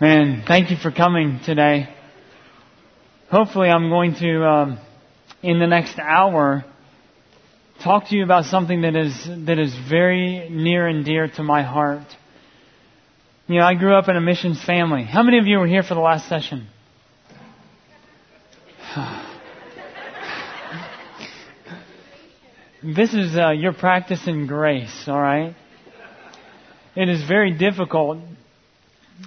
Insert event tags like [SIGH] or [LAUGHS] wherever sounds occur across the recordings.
Man, thank you for coming today. Hopefully, I'm going to, um, in the next hour, talk to you about something that is that is very near and dear to my heart. You know, I grew up in a missions family. How many of you were here for the last session? [SIGHS] this is uh, your practice in grace, all right? It is very difficult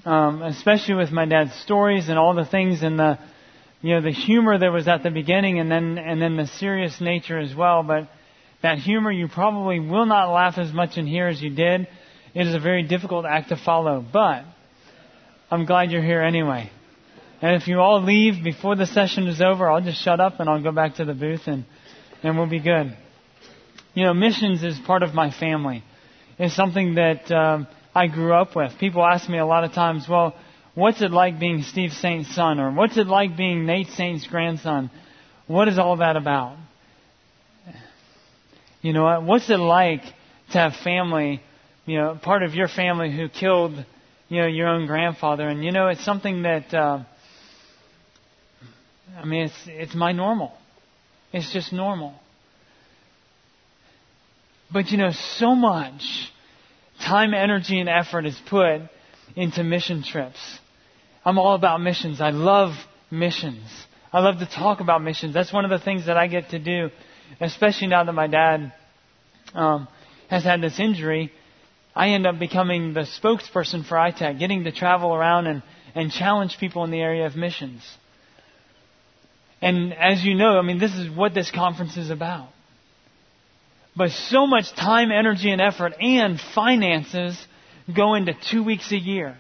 um, especially with my dad's stories and all the things and the you know the humor that was at the beginning and then and then the serious nature as well. But that humor you probably will not laugh as much in here as you did. It is a very difficult act to follow. But i'm glad you're here anyway. And if you all leave before the session is over i'll just shut up and i'll go back to the booth and and we'll be good. You know missions is part of my family. It's something that um, I grew up with. People ask me a lot of times, well, what's it like being Steve Saint's son? Or what's it like being Nate Saint's grandson? What is all that about? You know what? What's it like to have family, you know, part of your family who killed, you know, your own grandfather? And you know, it's something that, uh, I mean, it's, it's my normal. It's just normal. But you know, so much time, energy, and effort is put into mission trips. I'm all about missions. I love missions. I love to talk about missions. That's one of the things that I get to do, especially now that my dad um, has had this injury. I end up becoming the spokesperson for I-TEC, getting to travel around and, and challenge people in the area of missions. And as you know, I mean, this is what this conference is about. But so much time, energy, and effort and finances go into two weeks a year.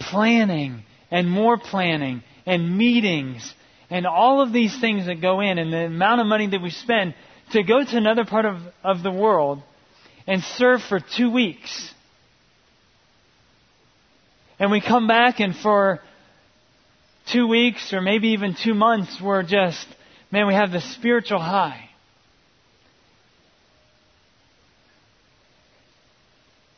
Planning and more planning and meetings and all of these things that go in and the amount of money that we spend to go to another part of, of the world and serve for two weeks. And we come back and for two weeks or maybe even two months, we're just, man, we have the spiritual high.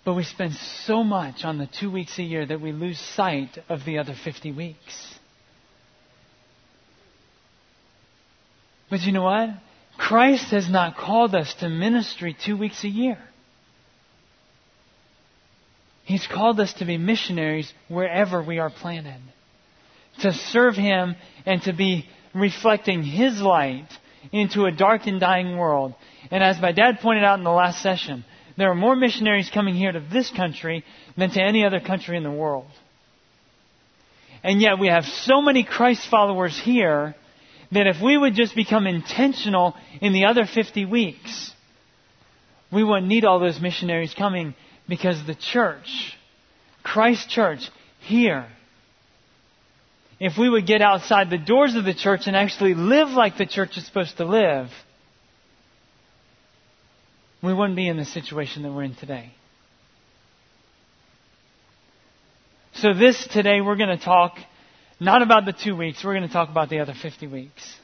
But we spend so much on the two weeks a year that we lose sight of the other 50 weeks. But you know what? Christ has not called us to ministry two weeks a year. He's called us to be missionaries wherever we are planted. To serve Him and to be reflecting His light into a dark and dying world. And as my dad pointed out in the last session, there are more missionaries coming here to this country than to any other country in the world. And yet we have so many Christ followers here that if we would just become intentional in the other 50 weeks, we wouldn't need all those missionaries coming because the church, Christ Church, here, if we would get outside the doors of the church and actually live like the church is supposed to live, we wouldn't be in the situation that we're in today. So, this today, we're going to talk not about the two weeks, we're going to talk about the other 50 weeks.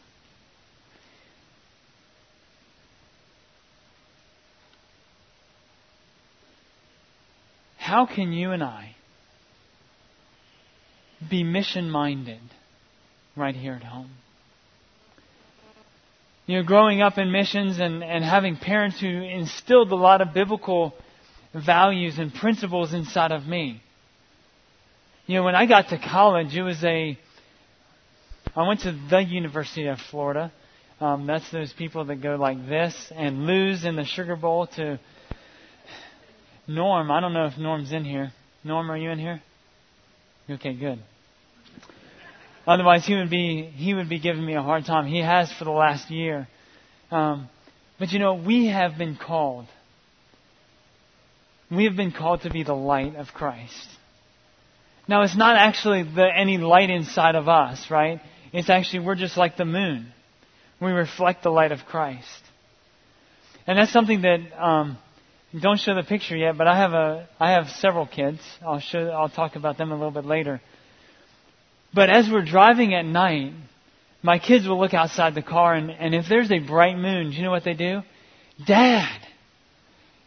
How can you and I be mission minded right here at home? You know, growing up in missions and, and having parents who instilled a lot of biblical values and principles inside of me. You know, when I got to college, it was a. I went to the University of Florida. Um, that's those people that go like this and lose in the Sugar Bowl to Norm. I don't know if Norm's in here. Norm, are you in here? Okay, good. Otherwise, he would be he would be giving me a hard time. He has for the last year. Um, but you know, we have been called. We have been called to be the light of Christ. Now, it's not actually the, any light inside of us, right? It's actually we're just like the moon. We reflect the light of Christ, and that's something that. Um, don't show the picture yet, but I have a I have several kids. I'll show I'll talk about them a little bit later. But as we're driving at night, my kids will look outside the car, and, and if there's a bright moon, do you know what they do? Dad,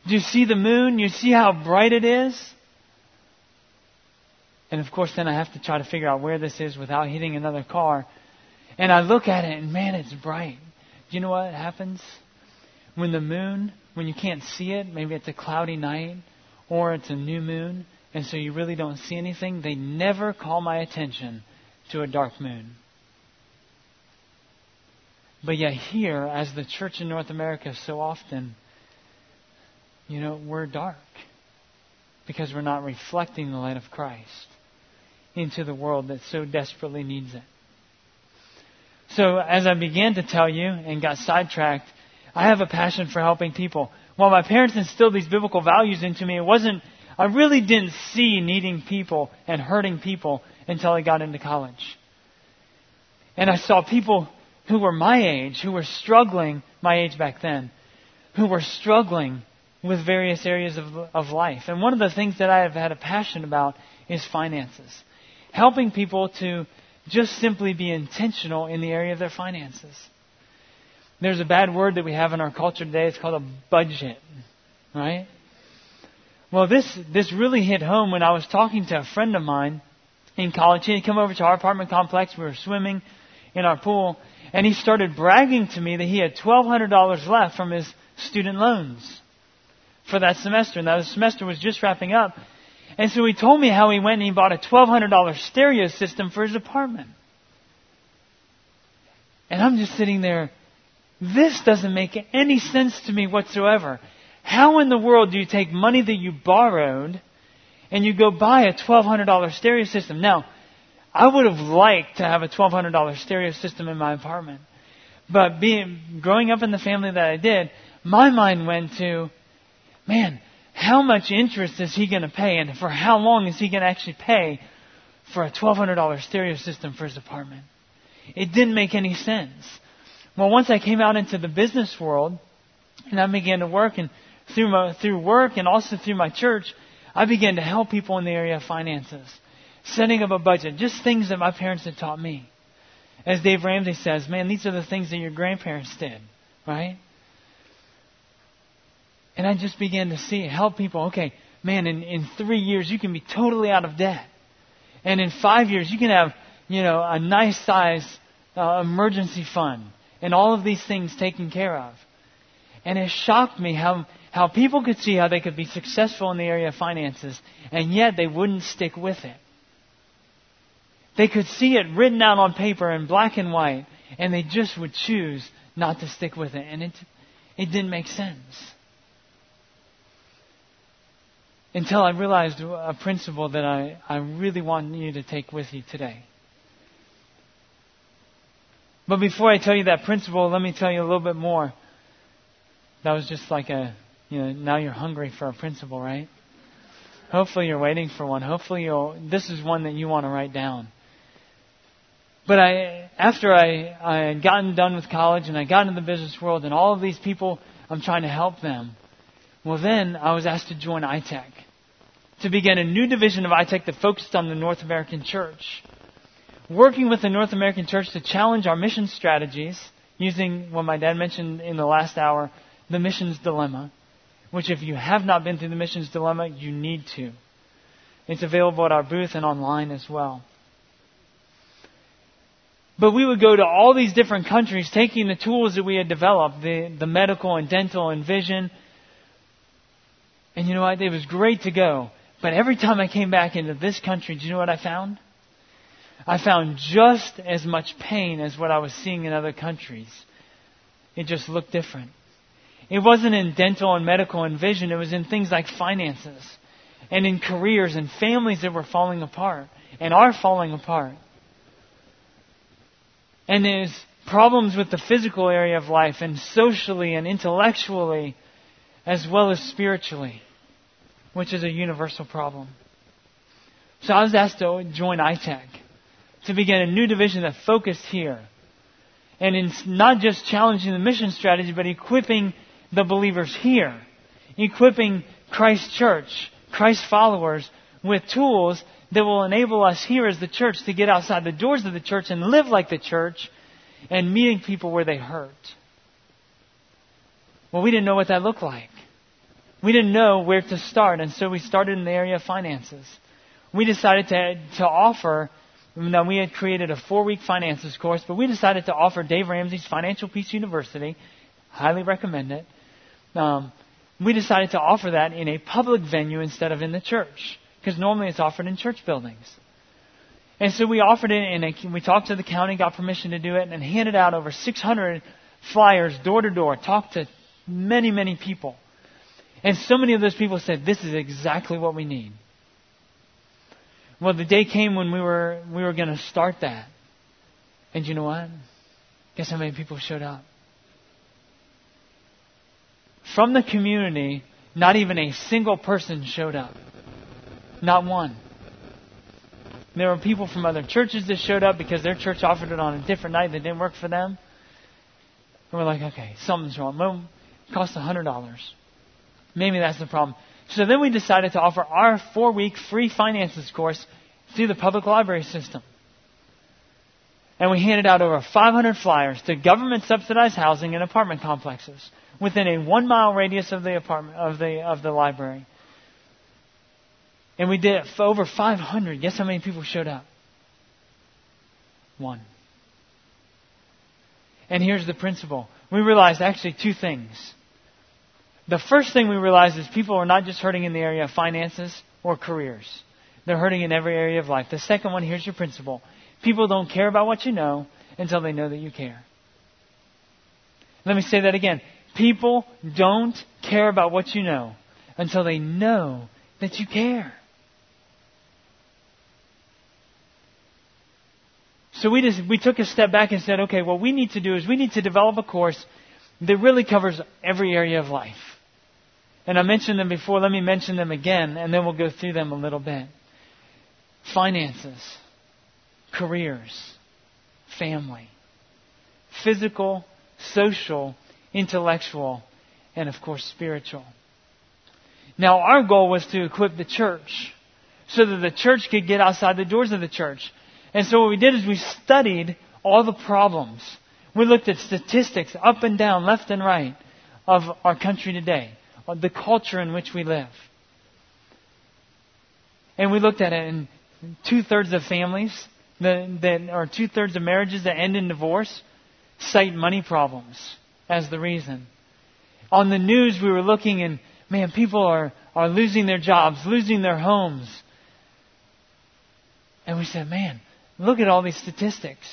do you see the moon? You see how bright it is? And of course, then I have to try to figure out where this is without hitting another car. And I look at it and man, it's bright. Do you know what happens? When the moon, when you can't see it, maybe it's a cloudy night or it's a new moon, and so you really don't see anything, they never call my attention to a dark moon. But yet, here, as the church in North America so often, you know, we're dark because we're not reflecting the light of Christ into the world that so desperately needs it. So, as I began to tell you and got sidetracked, I have a passion for helping people. While my parents instilled these biblical values into me, it wasn't, I really didn't see needing people and hurting people until I got into college. And I saw people who were my age, who were struggling, my age back then, who were struggling with various areas of, of life. And one of the things that I have had a passion about is finances. Helping people to just simply be intentional in the area of their finances. There's a bad word that we have in our culture today. It's called a budget, right? Well, this, this really hit home when I was talking to a friend of mine in college. He had come over to our apartment complex. We were swimming in our pool. And he started bragging to me that he had $1,200 left from his student loans for that semester. Now, the semester was just wrapping up. And so he told me how he went and he bought a $1,200 stereo system for his apartment. And I'm just sitting there. This doesn't make any sense to me whatsoever. How in the world do you take money that you borrowed and you go buy a $1,200 stereo system? Now, I would have liked to have a $1,200 stereo system in my apartment. But being, growing up in the family that I did, my mind went to, man, how much interest is he going to pay and for how long is he going to actually pay for a $1,200 stereo system for his apartment? It didn't make any sense. Well, once I came out into the business world and I began to work and through my, through work and also through my church, I began to help people in the area of finances setting up a budget, just things that my parents had taught me. As Dave Ramsey says, man, these are the things that your grandparents did, right? And I just began to see, help people, okay, man, in, in three years you can be totally out of debt. And in five years you can have, you know, a nice size uh, emergency fund and all of these things taken care of. And it shocked me how, how people could see how they could be successful in the area of finances and yet they wouldn't stick with it. They could see it written out on paper in black and white, and they just would choose not to stick with it. And it, it didn't make sense. Until I realized a principle that I, I really want you to take with you today. But before I tell you that principle, let me tell you a little bit more. That was just like a, you know, now you're hungry for a principle, right? Hopefully you're waiting for one. Hopefully you'll, this is one that you want to write down. But I, after I, I had gotten done with college and I got into the business world and all of these people, I'm trying to help them. Well, then I was asked to join I-TEC to begin a new division of I-TEC that focused on the North American church. Working with the North American church to challenge our mission strategies using what my dad mentioned in the last hour, the missions dilemma, which if you have not been through the missions dilemma, you need to. It's available at our booth and online as well. But we would go to all these different countries taking the tools that we had developed, the, the medical and dental and vision. And you know what? It was great to go. But every time I came back into this country, do you know what I found? I found just as much pain as what I was seeing in other countries. It just looked different. It wasn't in dental and medical and vision, it was in things like finances and in careers and families that were falling apart and are falling apart. And there's problems with the physical area of life and socially and intellectually as well as spiritually, which is a universal problem. So I was asked to join I-TEC to begin a new division that focused here. And in not just challenging the mission strategy, but equipping the believers here. Equipping Christ Church, Christ followers with tools that will enable us here as the church to get outside the doors of the church and live like the church and meeting people where they hurt. Well, we didn't know what that looked like. We didn't know where to start, and so we started in the area of finances. we decided to, to offer, now we had created a four week finances course, but we decided to offer Dave Ramsey's Financial Peace University. Highly recommend it. Um, we decided to offer that in a public venue instead of in the church, because normally it's offered in church buildings. And so we offered it, and we talked to the county, got permission to do it, and handed out over 600 flyers door to door, talked to many, many people. And so many of those people said, This is exactly what we need. Well, the day came when we were, we were going to start that. And you know what? Guess how many people showed up? From the community, not even a single person showed up. Not one. There were people from other churches that showed up because their church offered it on a different night that didn't work for them. And we're like, okay, something's wrong. Well, it cost $100. Maybe that's the problem. So then we decided to offer our four week free finances course through the public library system. And we handed out over 500 flyers to government subsidized housing and apartment complexes within a one mile radius of the apartment, of the, of the library. And we did it for over 500. Guess how many people showed up? One. And here's the principle. We realized actually two things. The first thing we realized is people are not just hurting in the area of finances or careers. They're hurting in every area of life. The second one, here's your principle. People don't care about what you know until they know that you care. Let me say that again. People don't care about what you know until they know that you care. So we just we took a step back and said, okay, what we need to do is we need to develop a course that really covers every area of life. And I mentioned them before, let me mention them again, and then we'll go through them a little bit. Finances, careers, family, physical, social, intellectual, and of course spiritual. Now our goal was to equip the church so that the church could get outside the doors of the church and so what we did is we studied all the problems. We looked at statistics up and down, left and right of our country today, of the culture in which we live. And we looked at it and two thirds of families that, that or two thirds of marriages that end in divorce cite money problems as the reason. On the news we were looking and man, people are, are losing their jobs, losing their homes. And we said, man, Look at all these statistics.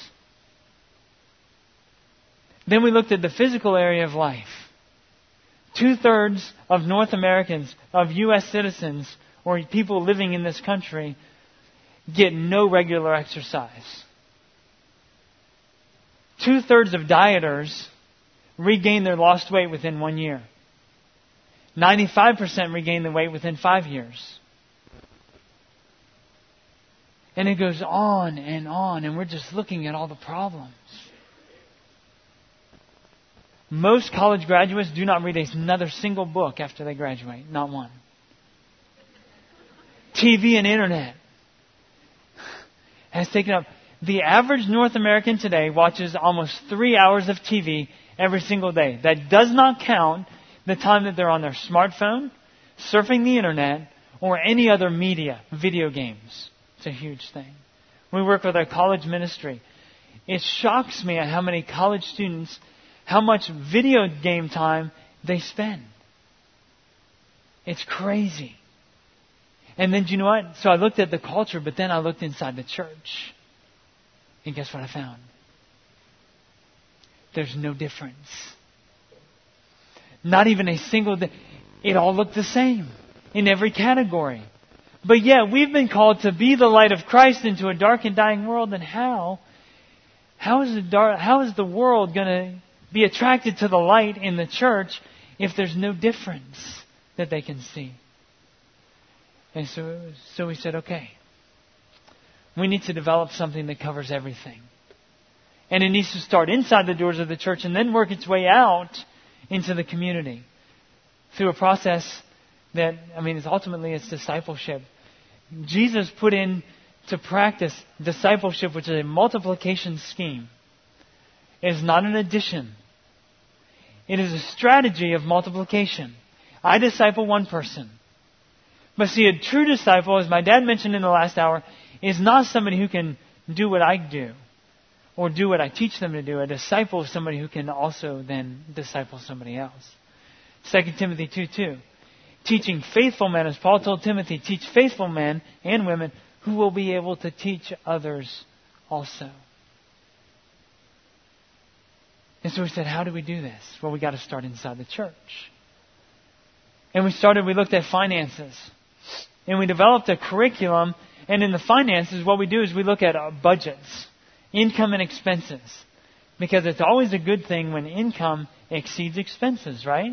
Then we looked at the physical area of life. Two thirds of North Americans, of U.S. citizens, or people living in this country, get no regular exercise. Two thirds of dieters regain their lost weight within one year. 95% regain the weight within five years. And it goes on and on, and we're just looking at all the problems. Most college graduates do not read another single book after they graduate, not one. TV and internet has taken up. The average North American today watches almost three hours of TV every single day. That does not count the time that they're on their smartphone, surfing the internet, or any other media, video games. It's a huge thing. We work with our college ministry. It shocks me at how many college students, how much video game time they spend. It's crazy. And then, do you know what? So I looked at the culture, but then I looked inside the church. And guess what I found? There's no difference. Not even a single. Di- it all looked the same in every category. But yet we've been called to be the light of Christ into a dark and dying world. And how? How is the dark, how is the world going to be attracted to the light in the church if there's no difference that they can see? And so, so we said, okay, we need to develop something that covers everything. And it needs to start inside the doors of the church and then work its way out into the community through a process that, I mean, it's ultimately it's discipleship. Jesus put into practice discipleship, which is a multiplication scheme. It is not an addition. It is a strategy of multiplication. I disciple one person. But see, a true disciple, as my dad mentioned in the last hour, is not somebody who can do what I do or do what I teach them to do. A disciple is somebody who can also then disciple somebody else. 2 Timothy 2 2. Teaching faithful men, as Paul told Timothy, teach faithful men and women who will be able to teach others also. And so we said, how do we do this? Well, we got to start inside the church. And we started, we looked at finances. And we developed a curriculum. And in the finances, what we do is we look at uh, budgets, income and expenses. Because it's always a good thing when income exceeds expenses, right?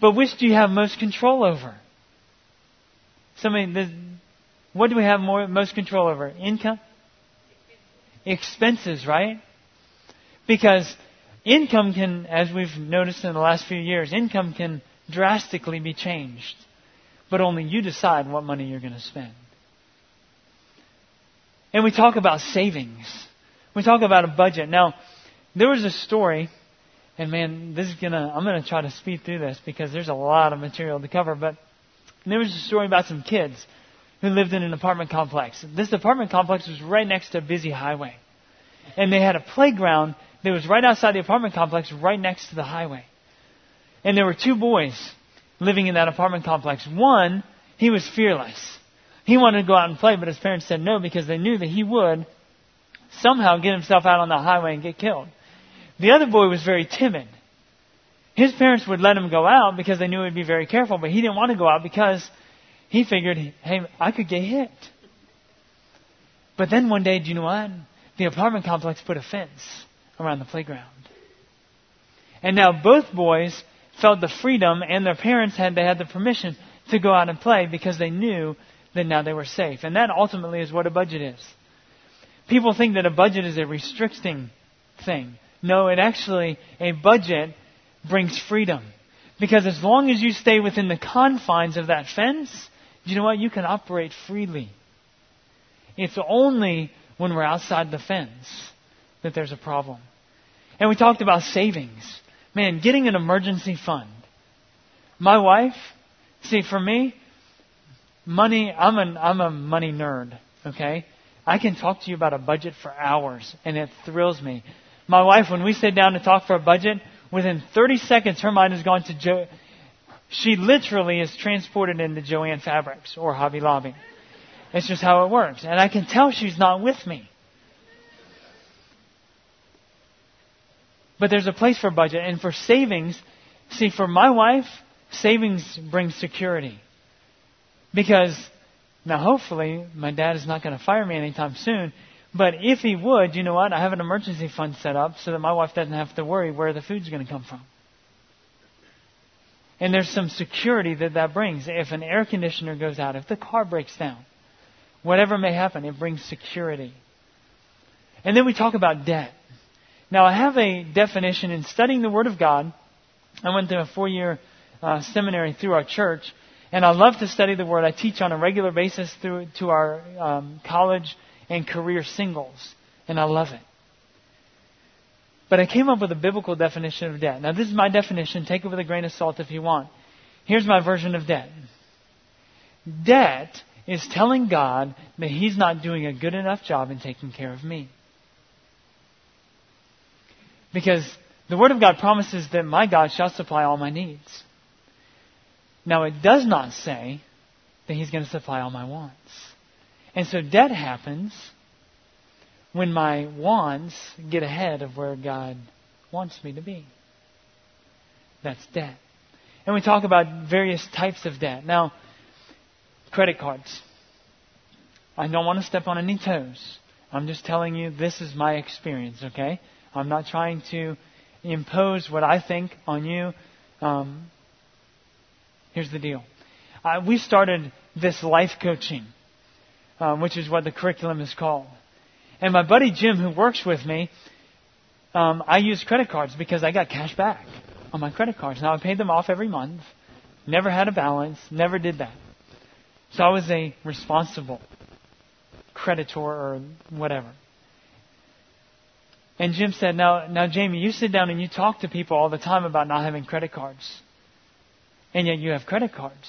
But which do you have most control over? Somebody, what do we have more, most control over? Income? Expenses, right? Because income can, as we've noticed in the last few years, income can drastically be changed. But only you decide what money you're going to spend. And we talk about savings. We talk about a budget. Now, there was a story, and man, this is gonna, I'm gonna try to speed through this because there's a lot of material to cover, but there was a story about some kids who lived in an apartment complex. This apartment complex was right next to a busy highway. And they had a playground that was right outside the apartment complex, right next to the highway. And there were two boys living in that apartment complex. One, he was fearless. He wanted to go out and play, but his parents said no because they knew that he would somehow get himself out on the highway and get killed. The other boy was very timid. His parents would let him go out because they knew he'd be very careful, but he didn't want to go out because he figured, hey, I could get hit. But then one day, do you know what? The apartment complex put a fence around the playground. And now both boys felt the freedom and their parents had they had the permission to go out and play because they knew that now they were safe. And that ultimately is what a budget is. People think that a budget is a restricting thing. No, it actually a budget brings freedom. Because as long as you stay within the confines of that fence, you know what? You can operate freely. It's only when we're outside the fence that there's a problem. And we talked about savings. Man, getting an emergency fund. My wife, see, for me, money, I'm, an, I'm a money nerd, okay? I can talk to you about a budget for hours, and it thrills me. My wife, when we sit down to talk for a budget, within 30 seconds, her mind has gone to jo- she literally is transported into Jo-Ann Fabrics or Hobby Lobby. It's just how it works. And I can tell she's not with me. But there's a place for budget. And for savings, see, for my wife, savings brings security. Because now hopefully my dad is not going to fire me anytime soon. But if he would, you know what? I have an emergency fund set up so that my wife doesn't have to worry where the food's going to come from. And there's some security that that brings. If an air conditioner goes out, if the car breaks down, whatever may happen, it brings security. And then we talk about debt. Now, I have a definition in studying the Word of God. I went to a four year uh, seminary through our church, and I love to study the Word. I teach on a regular basis through to our um, college and career singles, and I love it. But I came up with a biblical definition of debt. Now, this is my definition. Take it with a grain of salt if you want. Here's my version of debt debt is telling God that He's not doing a good enough job in taking care of me. Because the Word of God promises that my God shall supply all my needs. Now, it does not say that He's going to supply all my wants. And so debt happens when my wants get ahead of where God wants me to be. That's debt. And we talk about various types of debt. Now, credit cards. I don't want to step on any toes. I'm just telling you this is my experience, okay? I'm not trying to impose what I think on you. Um, here's the deal. Uh, we started this life coaching, um, which is what the curriculum is called. And my buddy Jim, who works with me, um, I use credit cards because I got cash back on my credit cards. Now I paid them off every month, never had a balance, never did that. So I was a responsible creditor or whatever. And Jim said, now, now Jamie, you sit down and you talk to people all the time about not having credit cards. And yet you have credit cards.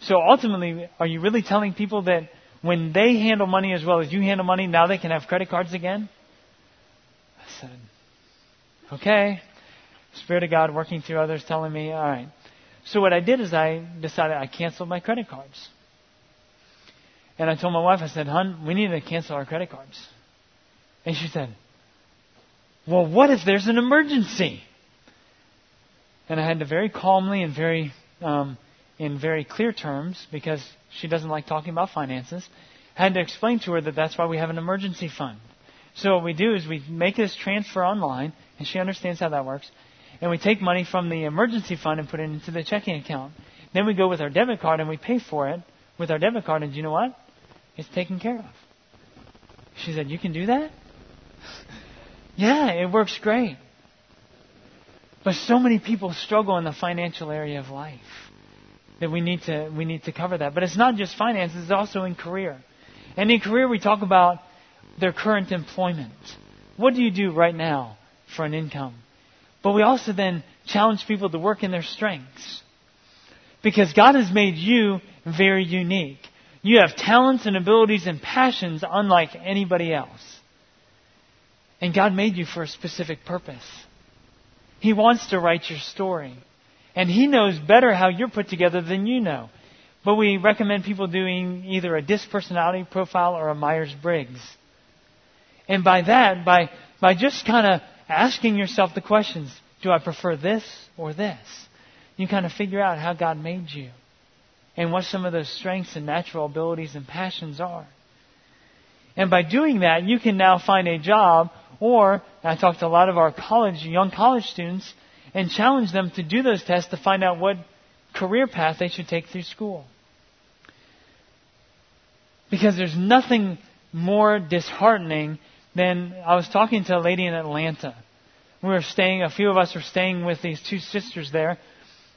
So ultimately, are you really telling people that when they handle money as well as you handle money, now they can have credit cards again? I said, okay. Spirit of God working through others telling me, all right. So what I did is I decided I canceled my credit cards. And I told my wife, I said, hon, we need to cancel our credit cards. And she said, well, what if there's an emergency? And I had to very calmly and very, um, in very clear terms, because she doesn't like talking about finances, I had to explain to her that that's why we have an emergency fund. So what we do is we make this transfer online, and she understands how that works and we take money from the emergency fund and put it into the checking account. Then we go with our debit card and we pay for it with our debit card, and you know what? It's taken care of. She said, You can do that? [LAUGHS] yeah, it works great. But so many people struggle in the financial area of life that we need to we need to cover that. But it's not just finances, it's also in career. And in career we talk about their current employment. What do you do right now for an income? But we also then challenge people to work in their strengths. Because God has made you very unique. You have talents and abilities and passions unlike anybody else. And God made you for a specific purpose. He wants to write your story. And He knows better how you're put together than you know. But we recommend people doing either a DISC personality profile or a Myers Briggs. And by that, by, by just kind of asking yourself the questions do I prefer this or this? You kind of figure out how God made you and what some of those strengths and natural abilities and passions are. And by doing that, you can now find a job, or I talk to a lot of our college, young college students, and challenge them to do those tests to find out what career path they should take through school. Because there's nothing more disheartening than I was talking to a lady in Atlanta we were staying, a few of us were staying with these two sisters there,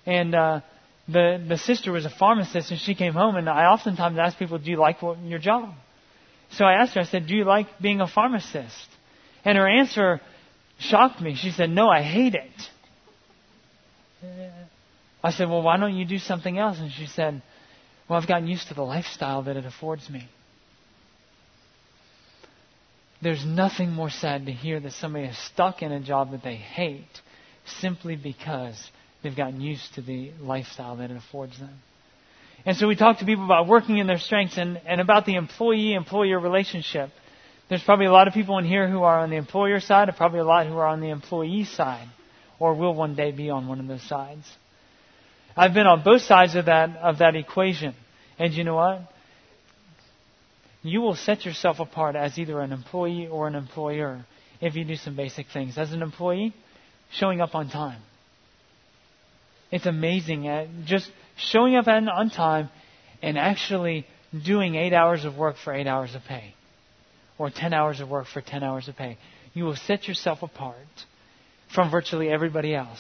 and uh, the the sister was a pharmacist, and she came home, and I oftentimes ask people, "Do you like what, your job?" So I asked her, I said, "Do you like being a pharmacist?" And her answer shocked me. She said, "No, I hate it." I said, "Well, why don't you do something else?" And she said, "Well, I've gotten used to the lifestyle that it affords me." There's nothing more sad to hear that somebody is stuck in a job that they hate simply because they've gotten used to the lifestyle that it affords them. And so we talk to people about working in their strengths and, and about the employee employer relationship. There's probably a lot of people in here who are on the employer side, and probably a lot who are on the employee side, or will one day be on one of those sides. I've been on both sides of that of that equation. And you know what? you will set yourself apart as either an employee or an employer if you do some basic things. As an employee, showing up on time. It's amazing at just showing up on time and actually doing eight hours of work for eight hours of pay. Or ten hours of work for ten hours of pay. You will set yourself apart from virtually everybody else.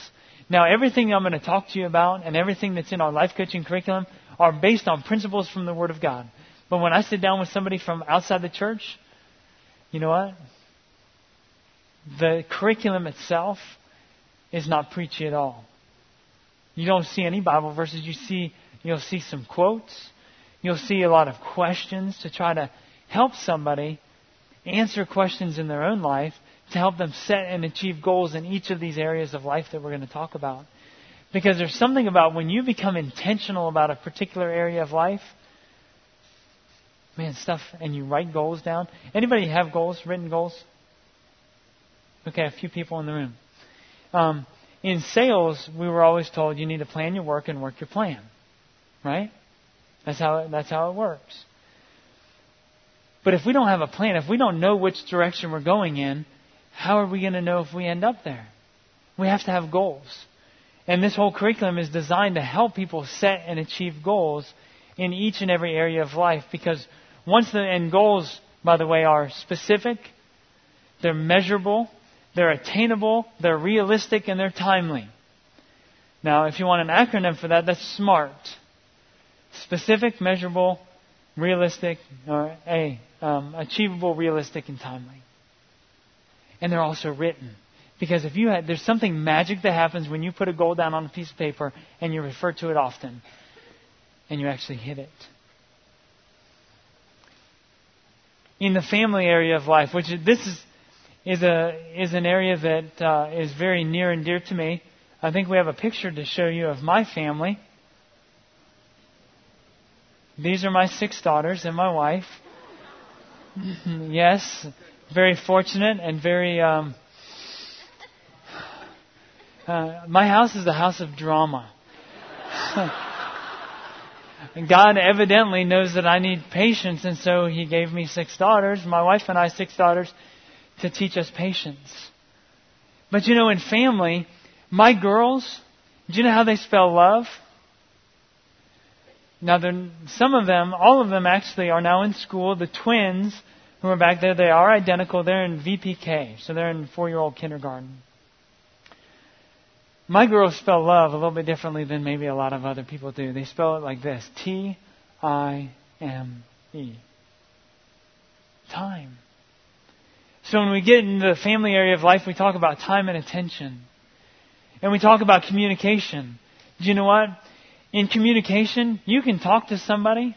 Now, everything I'm going to talk to you about and everything that's in our life coaching curriculum are based on principles from the Word of God. But when I sit down with somebody from outside the church, you know what? The curriculum itself is not preachy at all. You don't see any Bible verses. You see, you'll see some quotes. You'll see a lot of questions to try to help somebody answer questions in their own life to help them set and achieve goals in each of these areas of life that we're going to talk about. Because there's something about when you become intentional about a particular area of life, man, stuff, and you write goals down. Anybody have goals, written goals? Okay, a few people in the room. Um, in sales, we were always told you need to plan your work and work your plan, right? That's how that's how it works. But if we don't have a plan, if we don't know which direction we're going in, how are we going to know if we end up there? We have to have goals. And this whole curriculum is designed to help people set and achieve goals in each and every area of life because once the end goals, by the way, are specific, they're measurable, they're attainable, they're realistic, and they're timely. Now, if you want an acronym for that, that's SMART. Specific, measurable, realistic, or A, um, achievable, realistic, and timely. And they're also written. Because if you had, there's something magic that happens when you put a goal down on a piece of paper and you refer to it often. and you actually hit it. In the family area of life, which is, this is, is, a, is an area that uh, is very near and dear to me. I think we have a picture to show you of my family. These are my six daughters and my wife. [LAUGHS] yes, very fortunate and very. Um, [SIGHS] uh, my house is a house of drama. [LAUGHS] God evidently knows that I need patience, and so He gave me six daughters, my wife and I, six daughters, to teach us patience. But you know, in family, my girls, do you know how they spell love? Now, some of them, all of them actually are now in school. The twins who are back there, they are identical. They're in VPK, so they're in four-year-old kindergarten. My girls spell love a little bit differently than maybe a lot of other people do. They spell it like this T I M E. Time. So when we get into the family area of life, we talk about time and attention. And we talk about communication. Do you know what? In communication, you can talk to somebody,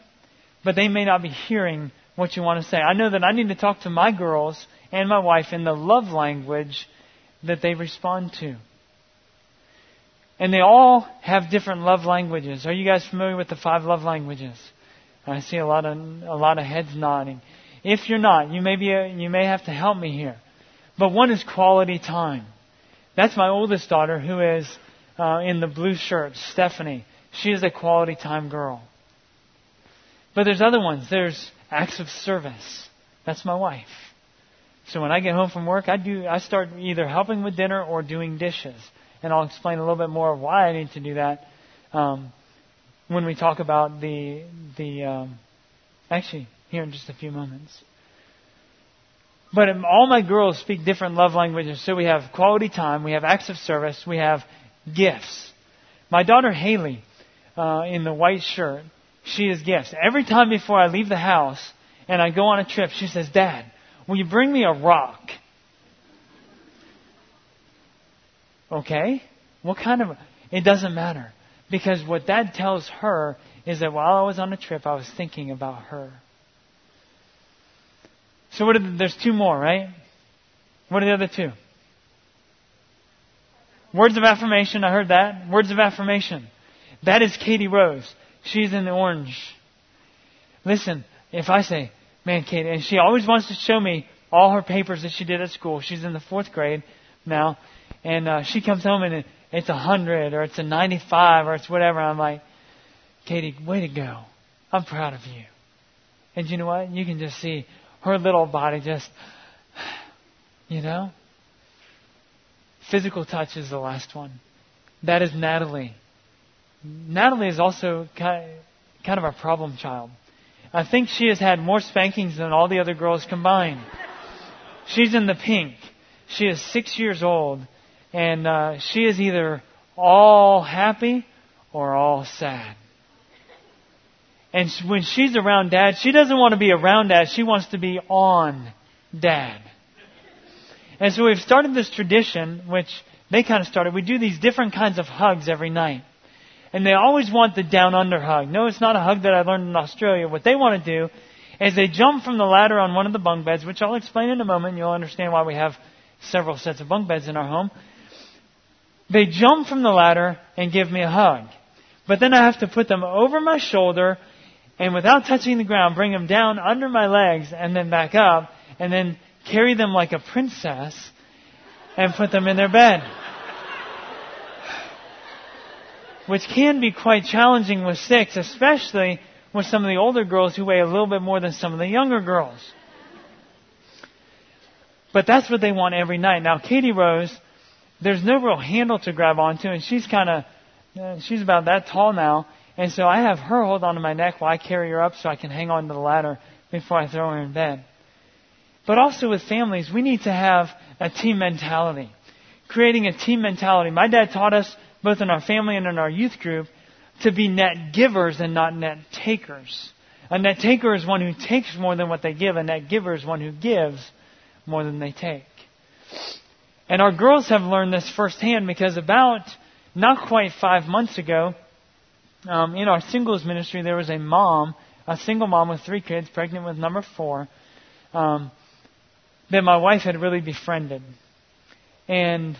but they may not be hearing what you want to say. I know that I need to talk to my girls and my wife in the love language that they respond to. And they all have different love languages. Are you guys familiar with the five love languages? I see a lot of a lot of heads nodding. If you're not, you may be a, you may have to help me here. But one is quality time. That's my oldest daughter who is uh, in the blue shirt, Stephanie. She is a quality time girl. But there's other ones. There's acts of service. That's my wife. So when I get home from work, I do I start either helping with dinner or doing dishes, and I'll explain a little bit more of why I need to do that um, when we talk about the the um, actually here in just a few moments. But all my girls speak different love languages. So we have quality time, we have acts of service, we have gifts. My daughter Haley, uh, in the white shirt, she is gifts. Every time before I leave the house and I go on a trip, she says, Dad, will you bring me a rock? Okay? What kind of. It doesn't matter. Because what that tells her is that while I was on a trip, I was thinking about her. So what are the, there's two more, right? What are the other two? Words of affirmation, I heard that. Words of affirmation. That is Katie Rose. She's in the orange. Listen, if I say, man, Katie, and she always wants to show me all her papers that she did at school. She's in the fourth grade now, and uh, she comes home and it's a hundred or it's a ninety-five or it's whatever. I'm like, Katie, way to go! I'm proud of you. And you know what? You can just see her little body just, you know? Physical touch is the last one. That is Natalie. Natalie is also kind of a problem child. I think she has had more spankings than all the other girls combined. She's in the pink. She is six years old, and uh, she is either all happy or all sad. And when she's around dad, she doesn't want to be around dad. She wants to be on dad. And so we've started this tradition, which they kind of started. We do these different kinds of hugs every night. And they always want the down under hug. No, it's not a hug that I learned in Australia. What they want to do is they jump from the ladder on one of the bunk beds, which I'll explain in a moment. You'll understand why we have several sets of bunk beds in our home. They jump from the ladder and give me a hug. But then I have to put them over my shoulder and without touching the ground, bring them down under my legs and then back up and then carry them like a princess and put them in their bed. Which can be quite challenging with six, especially with some of the older girls who weigh a little bit more than some of the younger girls. But that's what they want every night. Now, Katie Rose, there's no real handle to grab onto, and she's kind of, uh, she's about that tall now, and so I have her hold onto my neck while I carry her up so I can hang on to the ladder before I throw her in bed. But also with families, we need to have a team mentality. Creating a team mentality. My dad taught us, both in our family and in our youth group, to be net givers and not net takers. A net taker is one who takes more than what they give. A net giver is one who gives more than they take. And our girls have learned this firsthand because about not quite five months ago, um, in our singles ministry, there was a mom, a single mom with three kids, pregnant with number four, um, that my wife had really befriended. And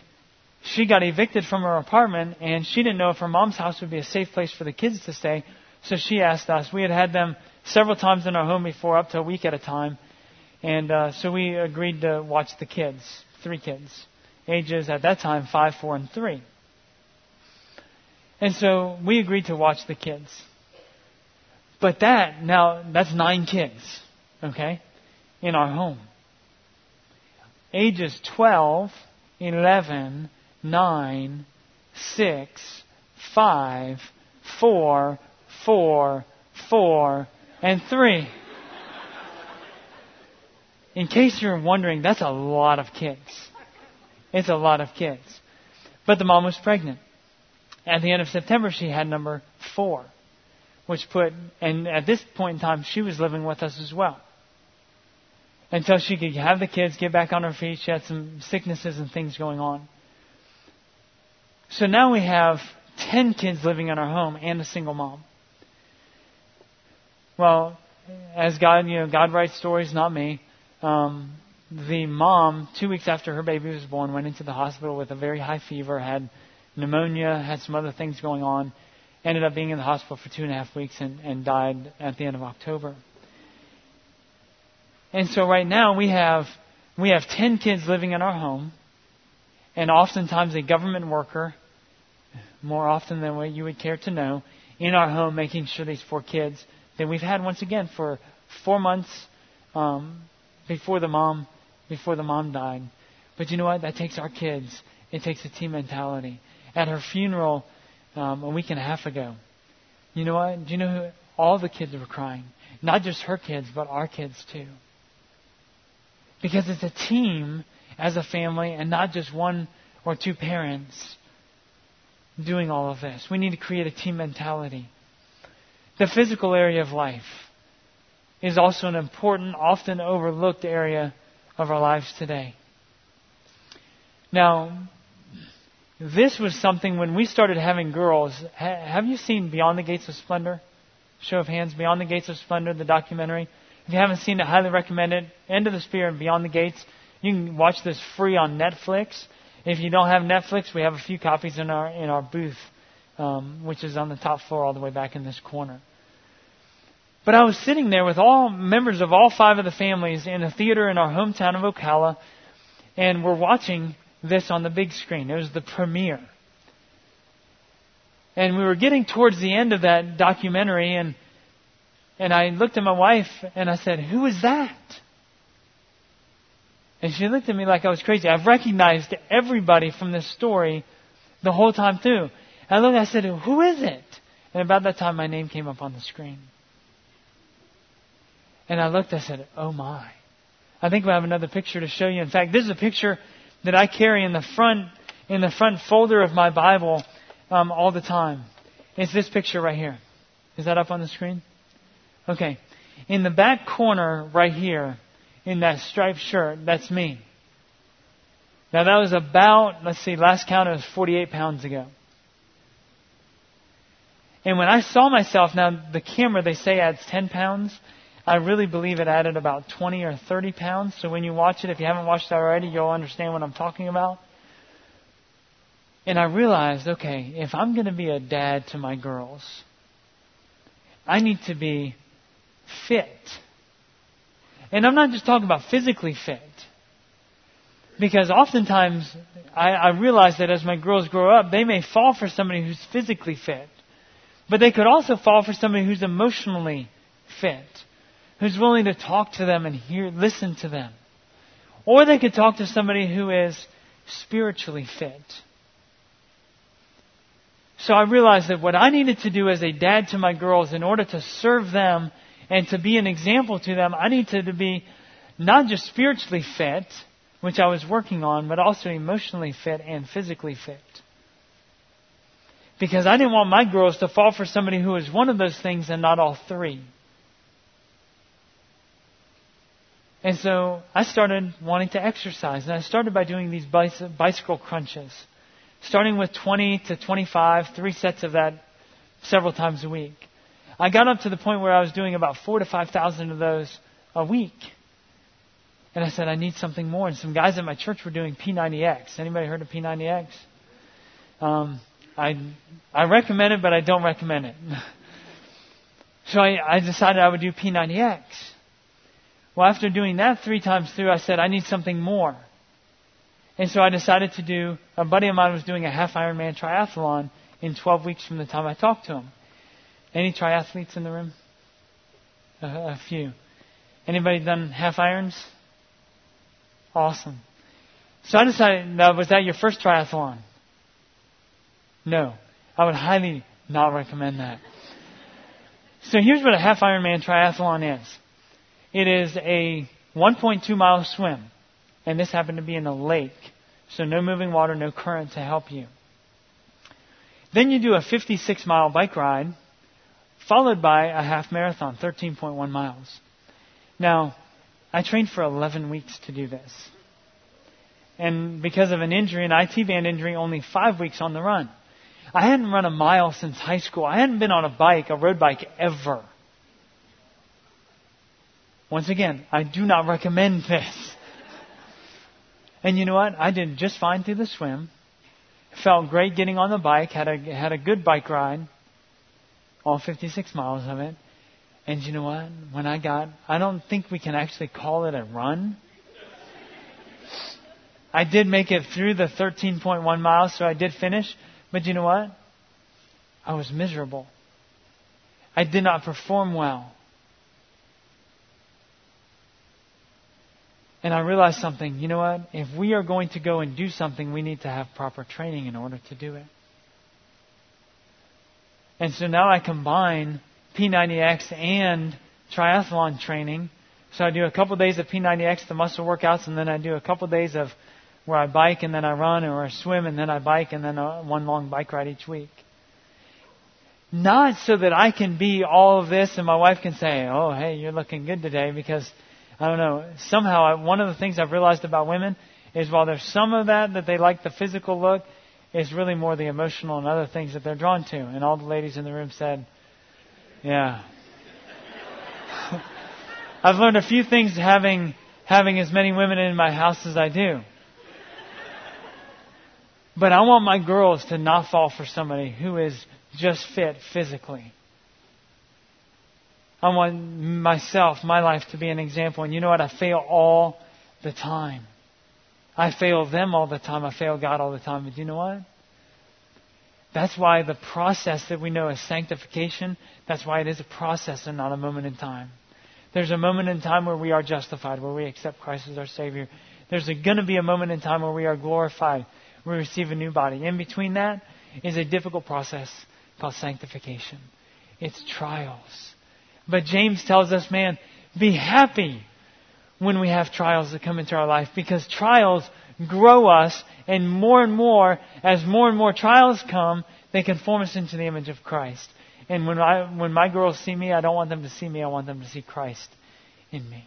she got evicted from her apartment, and she didn't know if her mom's house would be a safe place for the kids to stay. So she asked us. We had had them several times in our home before, up to a week at a time. And uh, so we agreed to watch the kids, three kids, ages at that time five, four, and three. And so we agreed to watch the kids. But that, now, that's nine kids, okay, in our home. Ages 12, 11, 9, 6, 5, 4, 4, 4, and 3. In case you're wondering, that's a lot of kids. It's a lot of kids. But the mom was pregnant. At the end of September, she had number four, which put, and at this point in time, she was living with us as well. Until she could have the kids, get back on her feet. She had some sicknesses and things going on. So now we have 10 kids living in our home and a single mom. Well, as God, you know, God writes stories, not me. Um, the mom, two weeks after her baby was born, went into the hospital with a very high fever, had pneumonia, had some other things going on, ended up being in the hospital for two and a half weeks and, and died at the end of October. And so right now we have we have ten kids living in our home, and oftentimes a government worker, more often than what you would care to know, in our home making sure these four kids that we've had once again for four months um, before the mom before the mom died. But you know what? That takes our kids. It takes a team mentality at her funeral um, a week and a half ago. You know what? Do you know who? All the kids were crying. Not just her kids, but our kids too. Because it's a team as a family and not just one or two parents doing all of this. We need to create a team mentality. The physical area of life is also an important, often overlooked area of our lives today. Now, this was something when we started having girls. Ha- have you seen Beyond the Gates of Splendor? Show of hands. Beyond the Gates of Splendor, the documentary. If you haven't seen it, highly recommend it. End of the Spear and Beyond the Gates. You can watch this free on Netflix. If you don't have Netflix, we have a few copies in our in our booth, um, which is on the top floor, all the way back in this corner. But I was sitting there with all members of all five of the families in a theater in our hometown of Ocala, and we're watching this on the big screen. It was the premiere. And we were getting towards the end of that documentary and and I looked at my wife and I said, Who is that? And she looked at me like I was crazy. I've recognized everybody from this story the whole time through. And I looked I said, Who is it? And about that time my name came up on the screen. And I looked, I said, Oh my. I think we have another picture to show you. In fact, this is a picture that I carry in the front in the front folder of my Bible um, all the time. It's this picture right here. Is that up on the screen? Okay. In the back corner right here, in that striped shirt, that's me. Now that was about, let's see, last count it was 48 pounds ago. And when I saw myself, now the camera they say adds 10 pounds. I really believe it added about 20 or 30 pounds. So when you watch it, if you haven't watched it already, you'll understand what I'm talking about. And I realized, okay, if I'm going to be a dad to my girls, I need to be fit. And I'm not just talking about physically fit. Because oftentimes I, I realize that as my girls grow up, they may fall for somebody who's physically fit. But they could also fall for somebody who's emotionally fit who's willing to talk to them and hear, listen to them. Or they could talk to somebody who is spiritually fit. So I realized that what I needed to do as a dad to my girls in order to serve them and to be an example to them, I needed to be not just spiritually fit, which I was working on, but also emotionally fit and physically fit. Because I didn't want my girls to fall for somebody who was one of those things and not all three. And so I started wanting to exercise. And I started by doing these bicycle crunches. Starting with 20 to 25, three sets of that several times a week. I got up to the point where I was doing about four to 5,000 of those a week. And I said, I need something more. And some guys at my church were doing P90X. Anybody heard of P90X? Um, I, I recommend it, but I don't recommend it. [LAUGHS] so I, I decided I would do P90X. Well, after doing that three times through, I said, I need something more. And so I decided to do, a buddy of mine was doing a half Ironman triathlon in 12 weeks from the time I talked to him. Any triathletes in the room? A, a few. Anybody done half irons? Awesome. So I decided, now, was that your first triathlon? No. I would highly not recommend that. So here's what a half Ironman triathlon is. It is a 1.2 mile swim. And this happened to be in a lake. So no moving water, no current to help you. Then you do a 56 mile bike ride, followed by a half marathon, 13.1 miles. Now, I trained for 11 weeks to do this. And because of an injury, an IT band injury, only five weeks on the run. I hadn't run a mile since high school. I hadn't been on a bike, a road bike, ever. Once again, I do not recommend this. And you know what? I did just fine through the swim. Felt great getting on the bike. Had a had a good bike ride. All 56 miles of it. And you know what? When I got, I don't think we can actually call it a run. I did make it through the 13.1 miles, so I did finish. But you know what? I was miserable. I did not perform well. And I realized something. You know what? If we are going to go and do something, we need to have proper training in order to do it. And so now I combine P90X and triathlon training. So I do a couple days of P90X, the muscle workouts, and then I do a couple days of where I bike and then I run, or I swim and then I bike, and then a, one long bike ride each week. Not so that I can be all of this and my wife can say, oh, hey, you're looking good today, because I don't know, somehow I, one of the things I've realized about women is while there's some of that that they like the physical look, it's really more the emotional and other things that they're drawn to. And all the ladies in the room said, yeah. [LAUGHS] I've learned a few things having having as many women in my house as I do. But I want my girls to not fall for somebody who is just fit physically. I want myself, my life to be an example. And you know what? I fail all the time. I fail them all the time. I fail God all the time. But do you know what? That's why the process that we know is sanctification, that's why it is a process and not a moment in time. There's a moment in time where we are justified, where we accept Christ as our Savior. There's going to be a moment in time where we are glorified, we receive a new body. In between that is a difficult process called sanctification. It's trials. But James tells us, man, be happy when we have trials that come into our life because trials grow us and more and more, as more and more trials come, they conform us into the image of Christ. And when I, when my girls see me, I don't want them to see me, I want them to see Christ in me.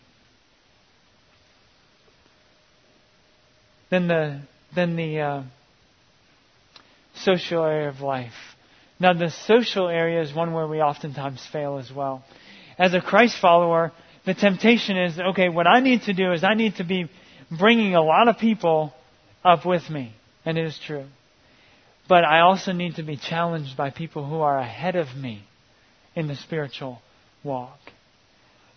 Then the then the uh, social area of life. Now, the social area is one where we oftentimes fail as well. As a Christ follower, the temptation is okay, what I need to do is I need to be bringing a lot of people up with me. And it is true. But I also need to be challenged by people who are ahead of me in the spiritual walk.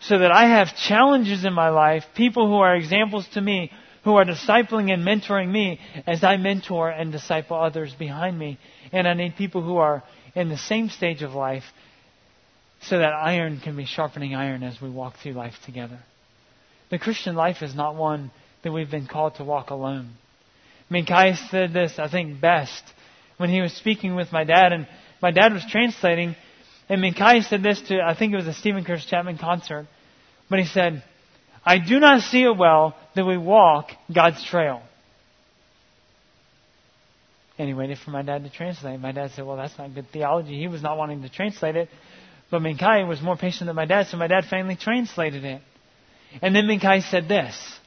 So that I have challenges in my life, people who are examples to me who are discipling and mentoring me as I mentor and disciple others behind me. And I need people who are in the same stage of life so that iron can be sharpening iron as we walk through life together. The Christian life is not one that we've been called to walk alone. Mincaye said this, I think, best when he was speaking with my dad, and my dad was translating, and Mincaye said this to, I think it was a Steven Curtis Chapman concert, but he said, I do not see it well that we walk God's trail. And he waited for my dad to translate. My dad said, Well, that's not good theology. He was not wanting to translate it. But Mincaye was more patient than my dad, so my dad finally translated it. And then Mincaye said this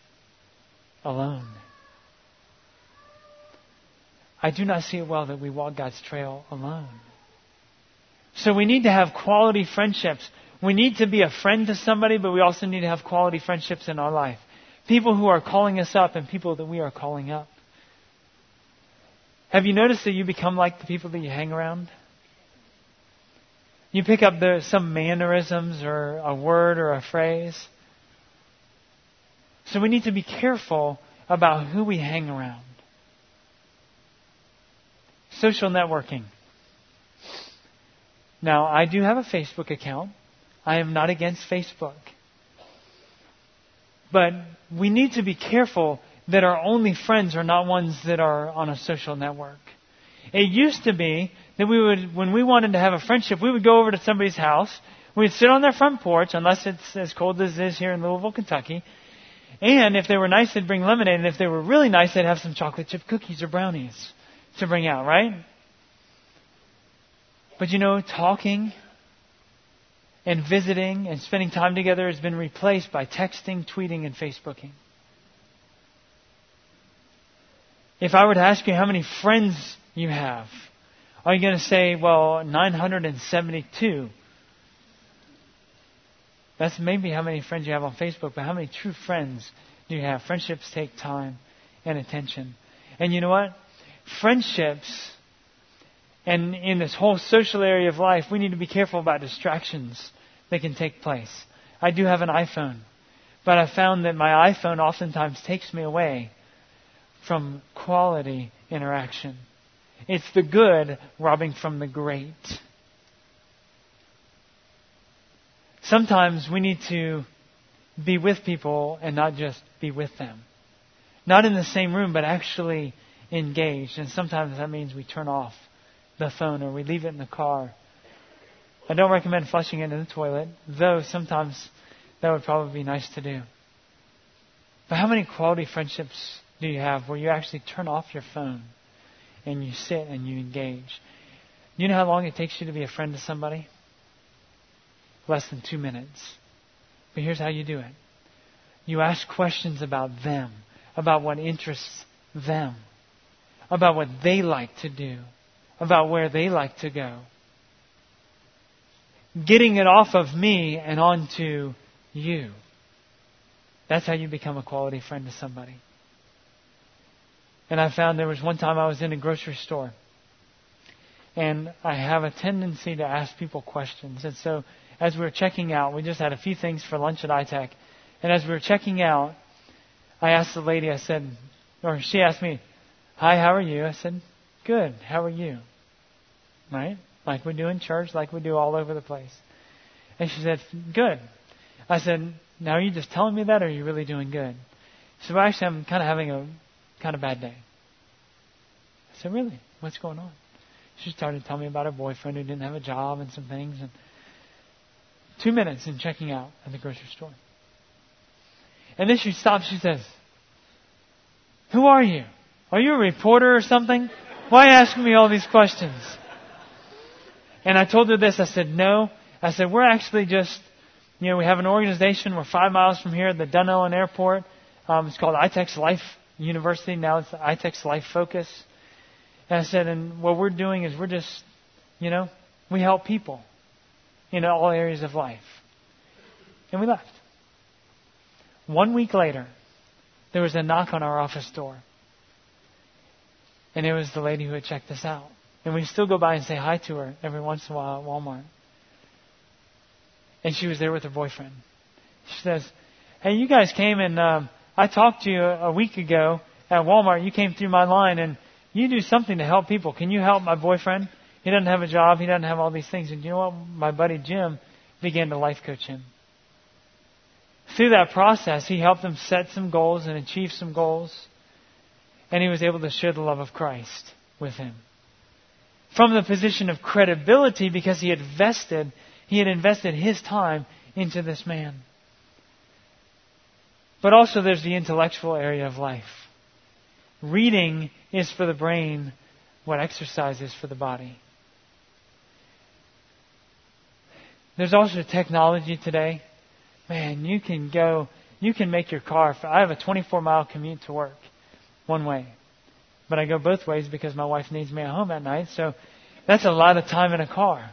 alone. I do not see it well that we walk God's trail alone. So we need to have quality friendships. We need to be a friend to somebody, but we also need to have quality friendships in our life. People who are calling us up and people that we are calling up. Have you noticed that you become like the people that you hang around? You pick up the, some mannerisms or a word or a phrase. So we need to be careful about who we hang around. Social networking. Now, I do have a Facebook account. I am not against Facebook. But we need to be careful that our only friends are not ones that are on a social network. It used to be that we would, when we wanted to have a friendship, we would go over to somebody's house. We'd sit on their front porch, unless it's as cold as it is here in Louisville, Kentucky. And if they were nice, they'd bring lemonade. And if they were really nice, they'd have some chocolate chip cookies or brownies to bring out, right? But you know, talking and visiting and spending time together has been replaced by texting, tweeting, and Facebooking. If I were to ask you how many friends you have, are you going to say, well, 972? That's maybe how many friends you have on Facebook, but how many true friends do you have? Friendships take time and attention. And you know what? Friendships, and in this whole social area of life, we need to be careful about distractions that can take place. I do have an iPhone, but I found that my iPhone oftentimes takes me away from quality interaction. It's the good robbing from the great. Sometimes we need to be with people and not just be with them. Not in the same room, but actually engaged. And sometimes that means we turn off the phone or we leave it in the car. I don't recommend flushing it in the toilet, though sometimes that would probably be nice to do. But how many quality friendships do you have where you actually turn off your phone and you sit and you engage? You know how long it takes you to be a friend to somebody? Less than two minutes. But here's how you do it you ask questions about them, about what interests them, about what they like to do, about where they like to go. Getting it off of me and onto you. That's how you become a quality friend to somebody. And I found there was one time I was in a grocery store. And I have a tendency to ask people questions. And so as we were checking out, we just had a few things for lunch at I-TEC. And as we were checking out, I asked the lady, I said, or she asked me, Hi, how are you? I said, Good, how are you? Right? Like we do in church, like we do all over the place. And she said, Good. I said, Now are you just telling me that or are you really doing good? Well, actually, I'm kind of having a kind of bad day. I said, Really? What's going on? She started telling me about her boyfriend who didn't have a job and some things. And two minutes in checking out at the grocery store. And then she stops. She says, Who are you? Are you a reporter or something? Why are you asking me all these questions? And I told her this. I said, No. I said, We're actually just, you know, we have an organization. We're five miles from here at the Dunnellon Airport. Um, it's called I-TEC's Life University. Now it's I-TEC's Life Focus. And I said, and what we're doing is we're just, you know, we help people in all areas of life. And we left. One week later, there was a knock on our office door. And it was the lady who had checked us out. And we still go by and say hi to her every once in a while at Walmart. And she was there with her boyfriend. She says, Hey, you guys came and um, I talked to you a week ago at Walmart. You came through my line and you do something to help people. Can you help my boyfriend? He doesn't have a job. He doesn't have all these things. And you know what? My buddy Jim began to life coach him. Through that process, he helped him set some goals and achieve some goals. And he was able to share the love of Christ with him. From the position of credibility, because he had vested, he had invested his time into this man. But also there's the intellectual area of life. Reading is for the brain what exercise is for the body. There's also technology today. Man, you can go, you can make your car. I have a 24 mile commute to work, one way. But I go both ways because my wife needs me at home at night, so that's a lot of time in a car.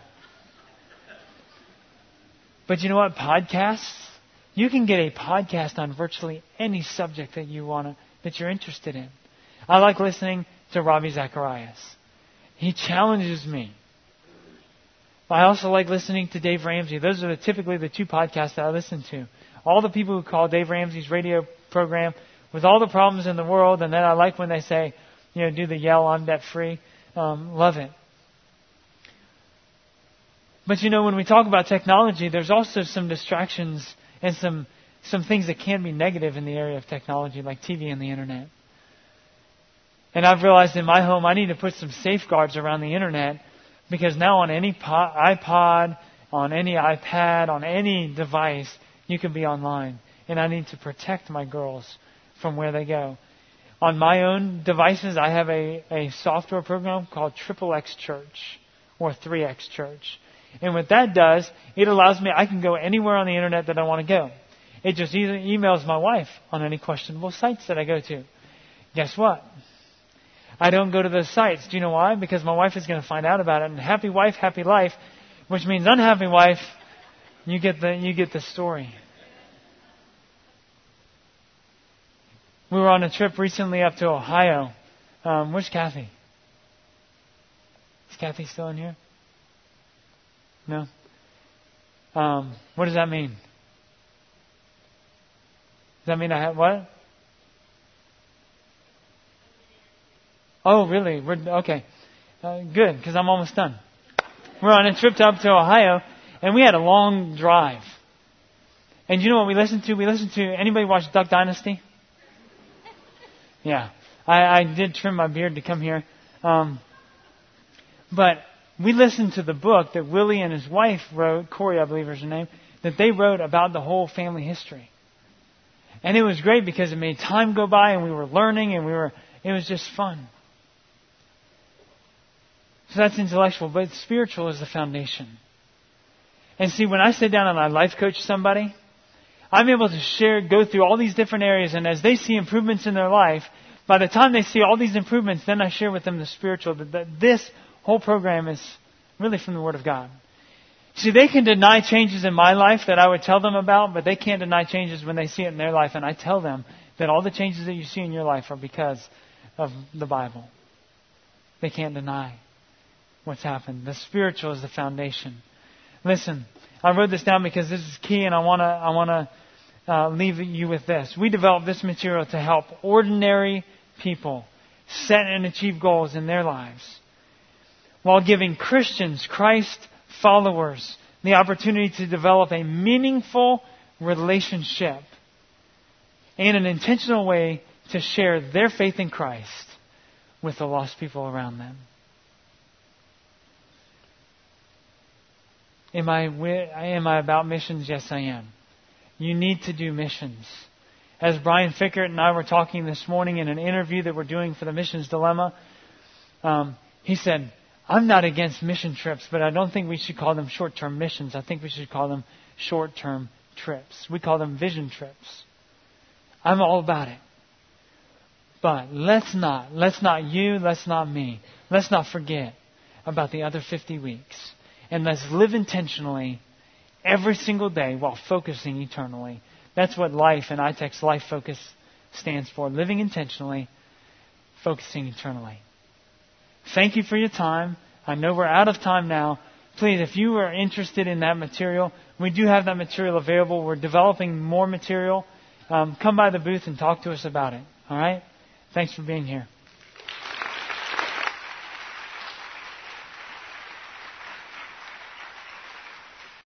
But you know what? Podcasts, you can get a podcast on virtually any subject that you want to, that you're interested in. I like listening to Ravi Zacharias. He challenges me. I also like listening to Dave Ramsey. Those are typically the two podcasts that I listen to. All the people who call Dave Ramsey's radio program with all the problems in the world, and then I like when they say, you know, do the yell, I'm debt free. Um, love it. But you know, when we talk about technology, there's also some distractions and some some things that can be negative in the area of technology, like TV and the internet. And I've realized in my home I need to put some safeguards around the internet because now on any iPod, on any iPad, on any device, you can be online. And I need to protect my girls from where they go. On my own devices, I have a, a software program called Triple X Church or 3X Church. And what that does, it allows me, I can go anywhere on the internet that I want to go. It just emails my wife on any questionable sites that I go to. Guess what? I don't go to those sites. Do you know why? Because my wife is going to find out about it. And happy wife, happy life, which means unhappy wife, you get the, you get the story. We were on a trip recently up to Ohio. Um, where's Kathy? Is Kathy still in here? No? Um, what does that mean? Does that mean I have what? Oh, really? We're okay. Uh, good, because I'm almost done. We're on a trip up to Ohio, and we had a long drive. And you know what we listened to? We listened to anybody watch Duck Dynasty? Yeah, I, I did trim my beard to come here, um, but we listened to the book that Willie and his wife wrote. Korie, I believe is her name. That they wrote about the whole family history. And it was great because it made time go by and we were learning and we were, it was just fun. So that's intellectual, but spiritual is the foundation. And see, when I sit down and I life coach somebody, I'm able to share, go through all these different areas, and as they see improvements in their life, by the time they see all these improvements, then I share with them the spiritual, that, this whole program is really from the Word of God. See, they can deny changes in my life that I would tell them about, but they can't deny changes when they see it in their life, and I tell them that all the changes that you see in your life are because of the Bible. They can't deny what's happened. The spiritual is the foundation. Listen, I wrote this down because this is key, and I want to I want to uh, leave you with this. We developed this material to help ordinary people set and achieve goals in their lives, while giving Christians, Christ followers, the opportunity to develop a meaningful relationship and an intentional way to share their faith in Christ with the lost people around them. Am I, am I about missions? Yes, I am. You need to do missions. As Brian Fikkert and I were talking this morning in an interview that we're doing for the Missions Dilemma, um, he said, I'm not against mission trips, but I don't think we should call them short term missions. I think we should call them short term trips. We call them vision trips. I'm all about it. But let's not, let's not you, let's not me, let's not forget about the other 50 weeks and let's live intentionally every single day while focusing eternally. That's what life and I-TEC's life focus stands for. Living intentionally, focusing eternally. Thank you for your time. I know we're out of time now. Please, if you are interested in that material, we do have that material available. We're developing more material. Um, come by the booth and talk to us about it. All right? Thanks for being here.